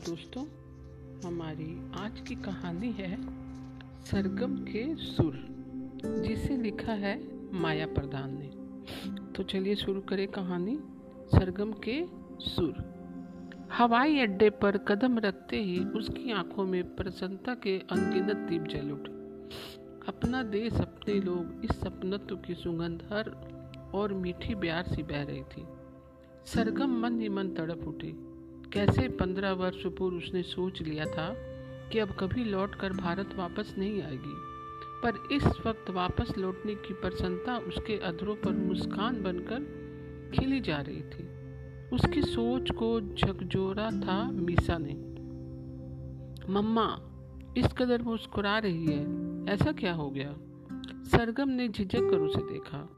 दोस्तों, हमारी आज की कहानी है सरगम के सुर, जिसे लिखा है माया प्रधान ने। तो चलिए शुरू करें कहानी, सरगम के सुर। हवाई अड्डे पर कदम रखते ही उसकी आँखों में प्रसन्नता के अनगिनत दीप जल उठे। अपना देश, अपने लोग, इस सपनत्व की सुगंध हर और मीठी प्यार सी बह रही थी। सरगम मन ही मन तड़प उठी। कैसे पंद्रह वर्ष पूर्व उसने सोच लिया था कि अब कभी लौटकर भारत वापस नहीं आएगी। पर इस वक्त वापस लौटने की प्रसन्नता उसके अधरों पर मुस्कान बनकर खिली जा रही थी। उसकी सोच को झकझोरा था मीसा ने। मम्मा, इस कदर मुस्कुरा रही है, ऐसा क्या हो गया? सरगम ने झिझक कर उसे देखा।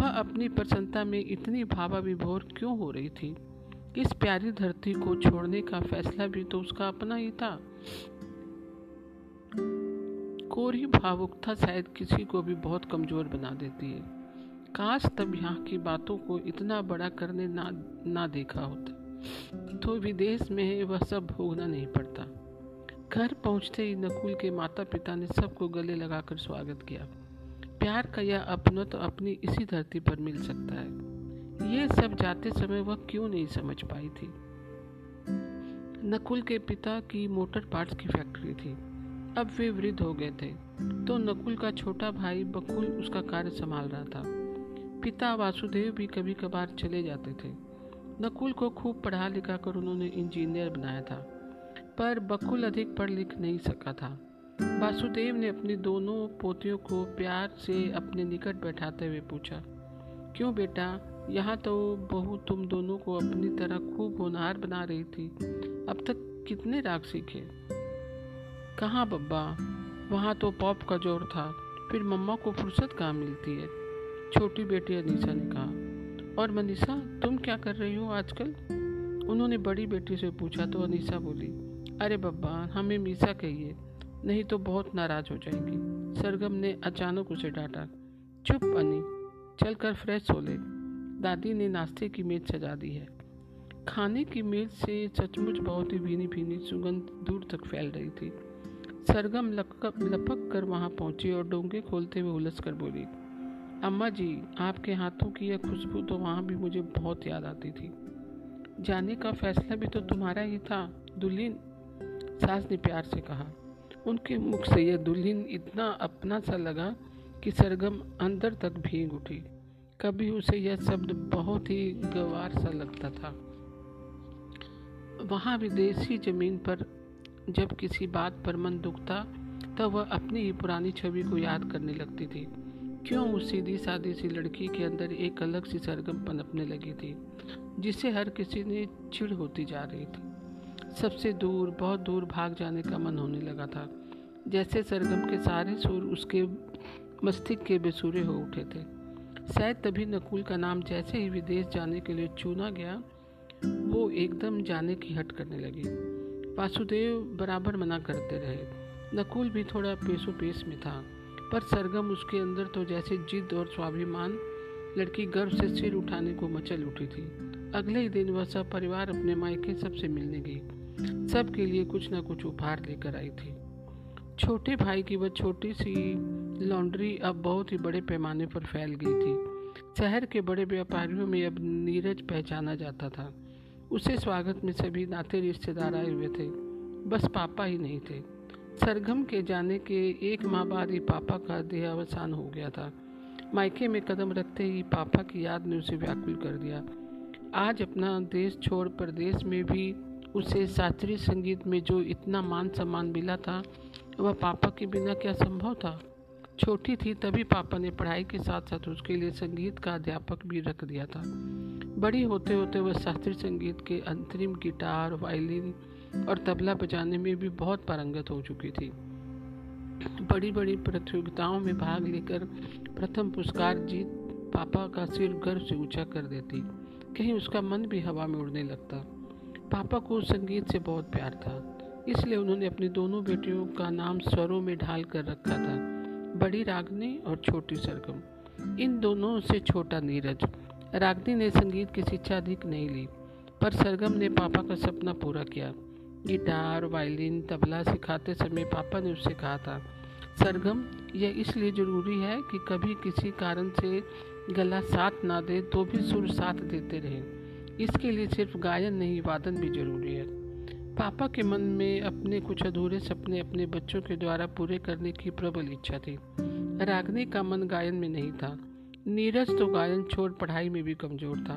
वह अपनी प्रसन्नता में इतनी भावा विभोर क्यों हो रही थी? इस प्यारी धरती को छोड़ने का फैसला भी तो उसका अपना ही था। कोरी भावुकता शायद किसी को भी बहुत कमज़ोर बना देती है। काश तब यहाँ की बातों को इतना बड़ा करने ना ना देखा होता। तो विदेश में वह सब भोगना नहीं पड़ता। घर पहुँचते ही नकुल के माता पिता ने सबको गले लगाकर स्वागत किया। प्यार का यह अपना तो अपनी इसी धरती पर मिल सकता है। ये सब जाते समय वह क्यों नहीं समझ पाई थी? नकुल के पिता की मोटर पार्ट्स की फैक्ट्री थी। अब वे वृद्ध हो गए थे तो नकुल का छोटा भाई बकुल उसका कार्य संभाल रहा था। पिता वासुदेव भी कभी कभार चले जाते थे। नकुल को खूब पढ़ा लिखा कर उन्होंने इंजीनियर बनाया था, पर बकुल अधिक पढ़ लिख नहीं सका था। वासुदेव ने अपनी दोनों पोतियों को प्यार से अपने निकट बैठाते हुए पूछा क्यों बेटा? यहाँ तो बहू तुम दोनों को अपनी तरह खूब होनहार बना रही थी। अब तक कितने राग सीखे? कहाँ बब्बा? वहाँ तो पॉप का ज़ोर था। फिर मम्मा को फुर्सत कहाँ मिलती है। छोटी बेटी अनीसा ने कहा, और मनीषा, तुम क्या कर रही हो आजकल? उन्होंने बड़ी बेटी से पूछा तो अनीसा बोली, अरे बब्बा, हमें मीसा कहिए, नहीं तो बहुत नाराज़ हो जाएँगी। सरगम ने अचानक उसे डांटा, चुप अनी चल कर फ्रेश हो ले। दादी ने नाश्ते की मेज सजा दी है। खाने की मेज से सचमुच बहुत ही भीनी भीनी सुगंध दूर तक फैल रही थी। सरगम लपक लपक कर वहाँ पहुँची और डोंगे खोलते हुए उलझ कर बोली, अम्मा जी, आपके हाथों की यह खुशबू तो वहाँ भी मुझे बहुत याद आती थी। जाने का फैसला भी तो तुम्हारा ही था, दुल्हन, सास ने प्यार से कहा। उनके मुख से यह दुल्हन इतना अपना सा लगा कि सरगम अंदर तक भीग उठी। कभी उसे यह शब्द बहुत ही गवार सा लगता था। वहाँ विदेशी ज़मीन पर जब किसी बात पर मन दुखता, तब वह अपनी ही पुरानी छवि को याद करने लगती थी। क्यों उस सीधी सादी सी लड़की के अंदर एक अलग सी सरगम पनपने लगी थी, जिसे हर किसी ने चिड़ होती जा रही थी। सबसे दूर, बहुत दूर भाग जाने का मन होने लगा था। जैसे सरगम के सारे सुर उसके मस्तिष्क के बेसुरे हो उठे थे। शायद तभी नकुल का नाम जैसे ही विदेश जाने के लिए चुना गया, वो एकदम जाने की हट करने लगी। वासुदेव बराबर मना करते रहे। नकुल भी थोड़ा पेशो पेश में था, पर सरगम उसके अंदर तो जैसे जिद और स्वाभिमान, लड़की गर्व से सिर उठाने को मचल उठी थी। अगले ही दिन वह सब परिवार अपने मायके सबसे मिलने गई। सबके लिए कुछ न कुछ उपहार लेकर आई थी। छोटे भाई की वह छोटी सी लॉन्ड्री अब बहुत ही बड़े पैमाने पर फैल गई थी। शहर के बड़े व्यापारियों में अब नीरज पहचाना जाता था। उसे स्वागत में सभी नाते रिश्तेदार आए हुए थे। बस पापा ही नहीं थे। सरगम के जाने के एक माह बाद ही पापा का देहावसान हो गया था। मायके में कदम रखते ही पापा की याद ने उसे व्याकुल कर दिया। आज अपना देश छोड़ प्रदेश में भी उसे शास्त्रीय संगीत में जो इतना मान सम्मान मिला था, वह पापा के बिना क्या संभव था? छोटी थी तभी पापा ने पढ़ाई के साथ साथ उसके लिए संगीत का अध्यापक भी रख दिया था। बड़ी होते होते वह शास्त्रीय संगीत के अंतरिम गिटार, वायलिन और तबला बजाने में भी बहुत पारंगत हो चुकी थी। बड़ी बड़ी प्रतियोगिताओं में भाग लेकर प्रथम पुरस्कार जीत पापा का सिर गर्व से ऊँचा कर देती। कहीं उसका मन भी हवा में उड़ने लगता। पापा को संगीत से बहुत प्यार था। इसलिए उन्होंने अपनी दोनों बेटियों का नाम स्वरों में ढाल कर रखा था। बड़ी रागनी और छोटी सरगम। इन दोनों से छोटा नीरज। रागनी ने संगीत की शिक्षा अधिक नहीं ली, पर सरगम ने पापा का सपना पूरा किया। गिटार, वायलिन, तबला सिखाते समय पापा ने उससे कहा था, सरगम, यह इसलिए ज़रूरी है कि कभी किसी कारण से गला साथ ना दे तो भी सुर साथ देते रहे। इसके लिए सिर्फ़ गायन नहीं, वादन भी ज़रूरी है। पापा के मन में अपने कुछ अधूरे सपने अपने बच्चों के द्वारा पूरे करने की प्रबल इच्छा थी। रागनी का मन गायन में नहीं था। नीरज तो गायन छोड़ पढ़ाई में भी कमज़ोर था।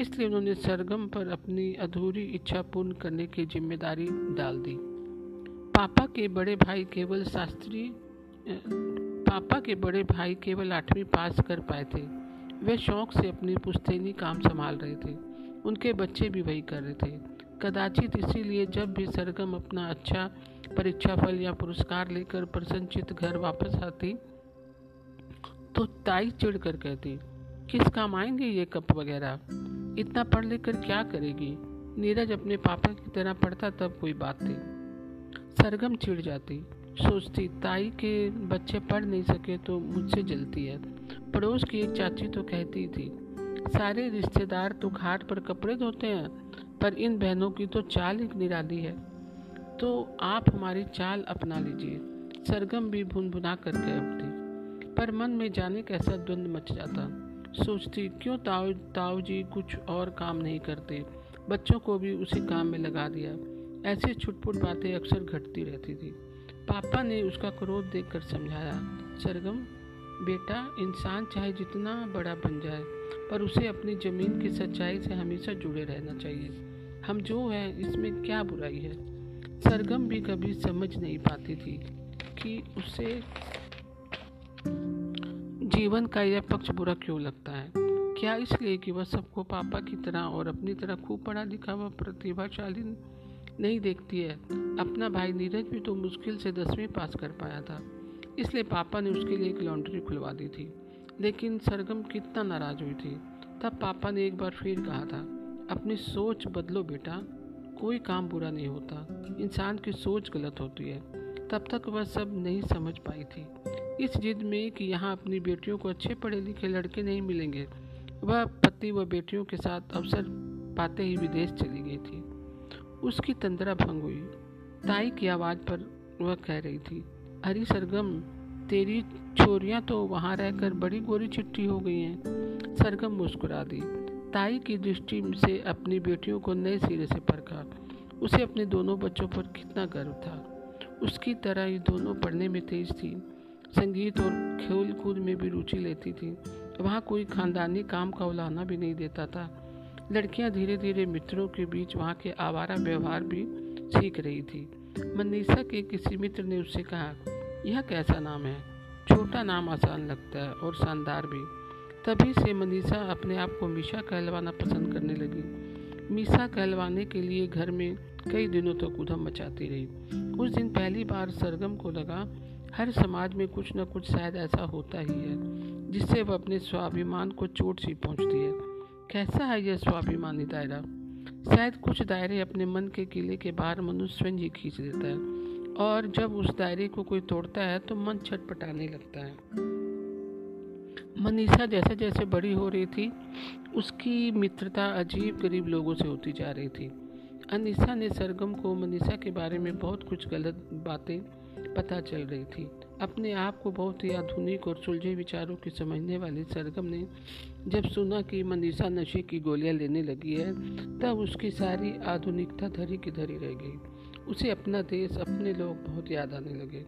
इसलिए उन्होंने सरगम पर अपनी अधूरी इच्छा पूर्ण करने की ज़िम्मेदारी डाल दी। पापा के बड़े भाई केवल शास्त्री पापा के बड़े भाई केवल आठवीं पास कर पाए थे। वे शौक से अपनी पुश्तैनी काम संभाल रहे थे। उनके बच्चे भी वही कर रहे थे। कदाचित इसीलिए जब भी सरगम अपना अच्छा परीक्षा फल या पुरस्कार लेकर प्रसन्नचित घर वापस आती तो ताई चिढ़ कर कहती, किस काम आएँगे ये कप वगैरह? इतना पढ़ लिख कर क्या करेगी? नीरज अपने पापा की तरह पढ़ता तब कोई बात थी सरगम चिढ़ जाती, सोचती, ताई के बच्चे पढ़ नहीं सके तो मुझसे जलती है। पड़ोस की एक चाची तो कहती थी, सारे रिश्तेदार तो घाट पर कपड़े धोते हैं पर इन बहनों की तो चाल ही निराली है। तो आप हमारी चाल अपना लीजिए। सरगम भी भुन भुना कर कह उठती। पर मन में जाने कैसा द्वंद मच जाता। सोचती, क्यों ताऊ ताऊ जी कुछ और काम नहीं करते? बच्चों को भी उसी काम में लगा दिया। ऐसी छुटपुट बातें अक्सर घटती रहती थी। पापा ने उसका क्रोध देखकर समझाया, सरगम बेटा, इंसान चाहे जितना बड़ा बन जाए, पर उसे अपनी ज़मीन की सच्चाई से हमेशा जुड़े रहना चाहिए। हम जो है, इसमें क्या बुराई है? सरगम भी कभी समझ नहीं पाती थी कि उसे जीवन का यह पक्ष बुरा क्यों लगता है। क्या इसलिए कि वह सबको पापा की तरह और अपनी तरह खूब पढ़ा लिखा व प्रतिभाशाली नहीं देखती है? अपना भाई नीरज भी तो मुश्किल से दसवीं पास कर पाया था। इसलिए पापा ने उसके लिए एक लॉन्ड्री खुलवा दी थी। लेकिन सरगम कितना नाराज़ हुई थी। तब पापा ने एक बार फिर कहा था, अपनी सोच बदलो बेटा, कोई काम बुरा नहीं होता, इंसान की सोच गलत होती है। तब तक वह सब नहीं समझ पाई थी। इस जिद में कि यहाँ अपनी बेटियों को अच्छे पढ़े लिखे लड़के नहीं मिलेंगे, वह पति व बेटियों के साथ अवसर पाते ही विदेश चली गई थी। उसकी तंद्रा भंग हुई। ताई की आवाज़ पर वह कह रही थी अरे सरगम, तेरी छोरियाँ तो वहाँ रहकर बड़ी गोरी चिट्ठी हो गई हैं। सरगम मुस्कुरा दी। ताई की दृष्टि से अपनी बेटियों को नए सिरे से परखा। उसे अपने दोनों बच्चों पर कितना गर्व था। उसकी तरह ये दोनों पढ़ने में तेज थी। संगीत और खेल कूद में भी रुचि लेती थी। वहाँ कोई खानदानी काम का उलाना भी नहीं देता था। लड़कियाँ धीरे धीरे मित्रों के बीच वहाँ के आवारा व्यवहार भी सीख रही थी। मनीषा के किसी मित्र ने उससे कहा यह कैसा नाम है? छोटा नाम आसान लगता है और शानदार भी। तभी से मनीषा अपने आप को मीशा कहलवाना पसंद करने लगी। मीशा कहलवाने के लिए घर में कई दिनों तक उधम मचाती रही। उस दिन पहली बार सरगम को लगा, हर समाज में कुछ न कुछ शायद ऐसा होता ही है, जिससे वह अपने स्वाभिमान को चोट सी पहुँचती है। कैसा है यह स्वाभिमानी दायरा? शायद कुछ दायरे अपने मन के किले के बाहर मनुष्य स्वयं ही खींच देता है। और जब उस दायरे को कोई तोड़ता है तो मन छटपटाने लगता है। मनीषा जैसे जैसे बड़ी हो रही थी, उसकी मित्रता अजीब गरीब लोगों से होती जा रही थी। अनिशा ने सरगम को मनीषा के बारे में बहुत कुछ गलत बातें पता चल रही थी। अपने आप को बहुत ही आधुनिक और सुलझे विचारों की समझने वाली सरगम ने जब सुना कि मनीषा नशे की गोलियाँ लेने लगी है, तब उसकी सारी आधुनिकता धरी की धरी रह गई। उसे अपना देश, अपने लोग बहुत याद आने लगे।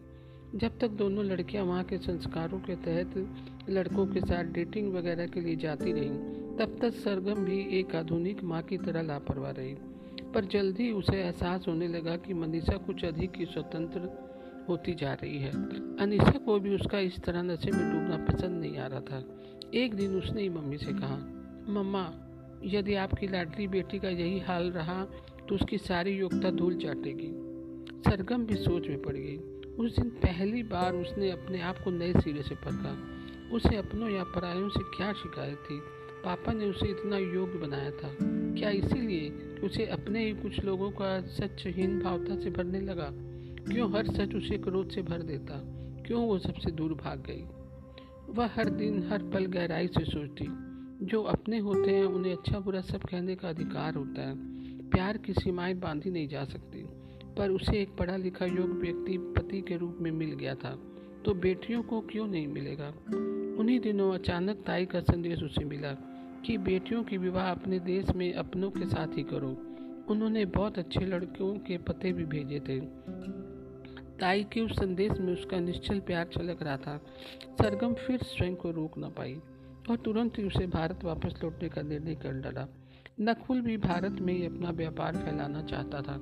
जब तक दोनों लड़कियाँ वहाँ के संस्कारों के तहत लड़कों के साथ डेटिंग वगैरह के लिए जाती रहीं, तब तक सरगम भी एक आधुनिक माँ की तरह लापरवाह रही। पर जल्दी उसे एहसास होने लगा कि मनीषा कुछ अधिक ही स्वतंत्र होती जा रही है। अनिशा को भी उसका इस तरह नशे में डूबना पसंद नहीं आ रहा था। एक दिन उसने ही मम्मी से कहा, मम्मा, यदि आपकी लाडली बेटी का यही हाल रहा तो उसकी सारी योग्यता धूल चाटेगी। सरगम भी सोच में पड़ गई। उस दिन पहली बार उसने अपने आप को नए सिरे से परखा उसे अपनों या परायों से क्या शिकायत थी? पापा ने उसे इतना योग्य बनाया था। क्या इसीलिए उसे अपने ही कुछ लोगों का सच्चहीन भावता से भरने लगा? क्यों हर सच उसे क्रोध से भर देता? क्यों वो सबसे दूर भाग गई? वह हर दिन हर पल गहराई से सोचती। जो अपने होते हैं, उन्हें अच्छा बुरा सब कहने का अधिकार होता है। प्यार की सीमाएँ बांधी नहीं जा सकती, पर उसे एक पढ़ा लिखा योग्य व्यक्ति पति के रूप में मिल गया था। तो बेटियों को क्यों नहीं मिलेगा? उन्हीं दिनों अचानक ताई का संदेश उसे मिला कि बेटियों की विवाह अपने देश में अपनों के साथ ही करो। उन्होंने बहुत अच्छे लड़कियों के पते भी भेजे थे। ताई के उस संदेश में उसका निश्चल प्यार छलक रहा था। सरगम फिर स्वयं को रोक न पाई और तुरंत ही उसे भारत वापस लौटने का निर्णय कर डाला। नकुल भी भारत में ही अपना व्यापार फैलाना चाहता था।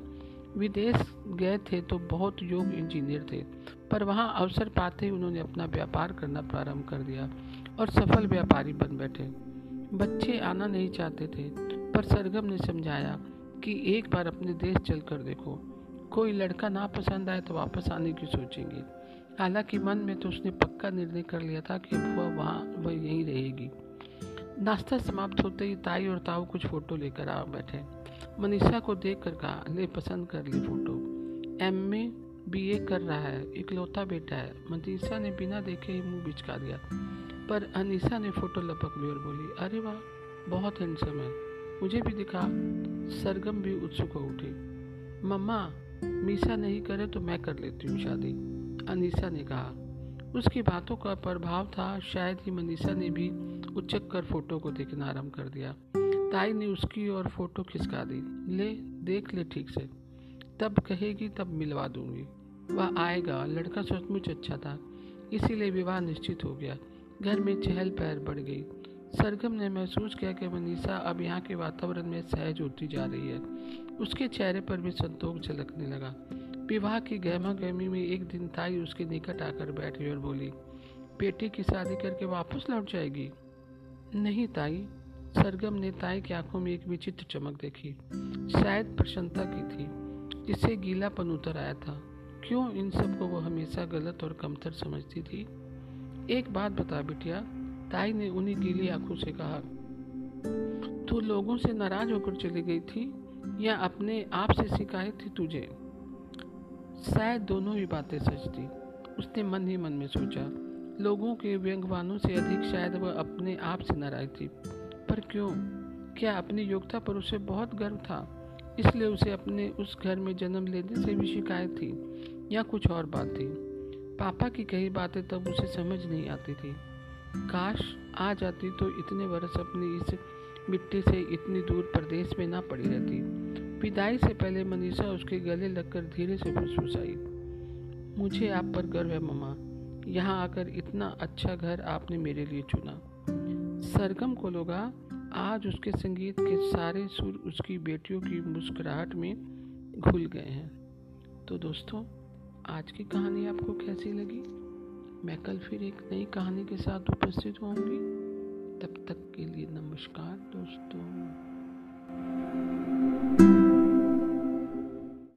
विदेश गए थे तो बहुत योग्य इंजीनियर थे, पर वहाँ अवसर पाते ही उन्होंने अपना व्यापार करना प्रारंभ कर दिया और सफल व्यापारी बन बैठे। बच्चे आना नहीं चाहते थे, पर सरगम ने समझाया कि एक बार अपने देश चल कर देखो। कोई लड़का ना पसंद आए तो वापस आने की सोचेंगे। हालाँकि मन में तो उसने पक्का निर्णय कर लिया था कि वह वहाँ, वह यहीं रहेगी। नाश्ता समाप्त होते ही ताई और ताऊ कुछ फ़ोटो लेकर आ बैठे। मनीषा को देख कर कहा, ले, पसंद कर ली photo. M A B A कर रहा है, इकलौता बेटा है। मनीषा ने बिना देखे ही मुँह बिचका दिया। पर अनीसा ने फ़ोटो लपक ली और बोली, अरे वाह, बहुत हैंडसम है। मुझे भी दिखा। सरगम भी उत्सुक हो उठी। मम्मा, मीसा नहीं करे तो मैं कर लेती हूँ शादी। अनीसा ने कहा। उसकी बातों का प्रभाव था। शायद ही मनीषा ने भी उचक कर फ़ोटो को देखना आरंभ कर दिया। ताई ने उसकी और फ़ोटो खिसका दी। ले, देख ले ठीक से। तब कहेगी, तब मिलवा दूँगी। वह आएगा। लड़का सचमुच अच्छा था। इसीलिए विवाह निश्चित हो गया। घर में चहल पहल बढ़ गई। सरगम ने महसूस किया कि मनीषा अब यहाँ के वातावरण में सहज होती जा रही है। उसके चेहरे पर भी संतोष झलकने लगा। विवाह की गहमा गहमी में एक दिन ताई उसके निकट आकर बैठ गई और बोली, बेटी की शादी करके वापस लौट जाएगी? नहीं ताई, सरगम ने ताई की आँखों में एक विचित्र चमक देखी, शायद प्रसन्नता की थी। जिससे गीलापन उतर आया था। क्यों इन सबको वो हमेशा गलत और कमतर समझती थी? एक बात बता बिटिया, ताई ने उन्हीं गीली आँखों से कहा, तू लोगों से नाराज़ होकर चली गई थी या अपने आप से शिकायत थी तुझे? शायद दोनों ही बातें सच थी। उसने मन ही मन में सोचा, लोगों के व्यंगवानों से अधिक शायद वह अपने आप से नाराज़ थी। पर क्यों? क्या अपनी योग्यता पर उसे बहुत गर्व था? इसलिए उसे अपने उस घर में जन्म लेने से भी शिकायत थी, या कुछ और बात थी। पापा की कई बातें तब उसे समझ नहीं आती थी। काश आ जाती तो इतने वर्ष अपनी इस मिट्टी से इतनी दूर प्रदेश में ना पड़ी रहती। विदाई से पहले मनीषा उसके गले लगकर धीरे से फुसफुसाई मुझे आप पर गर्व है ममा यहाँ आकर इतना अच्छा घर आपने मेरे लिए चुना। सरगम को लोगा, आज उसके संगीत के सारे सुर उसकी बेटियों की मुस्कुराहट में घुल गए हैं। तो दोस्तों, आज की कहानी आपको कैसी लगी? मैं कल फिर एक नई कहानी के साथ उपस्थित होंगी तब तक के लिए नमस्कार दोस्तों।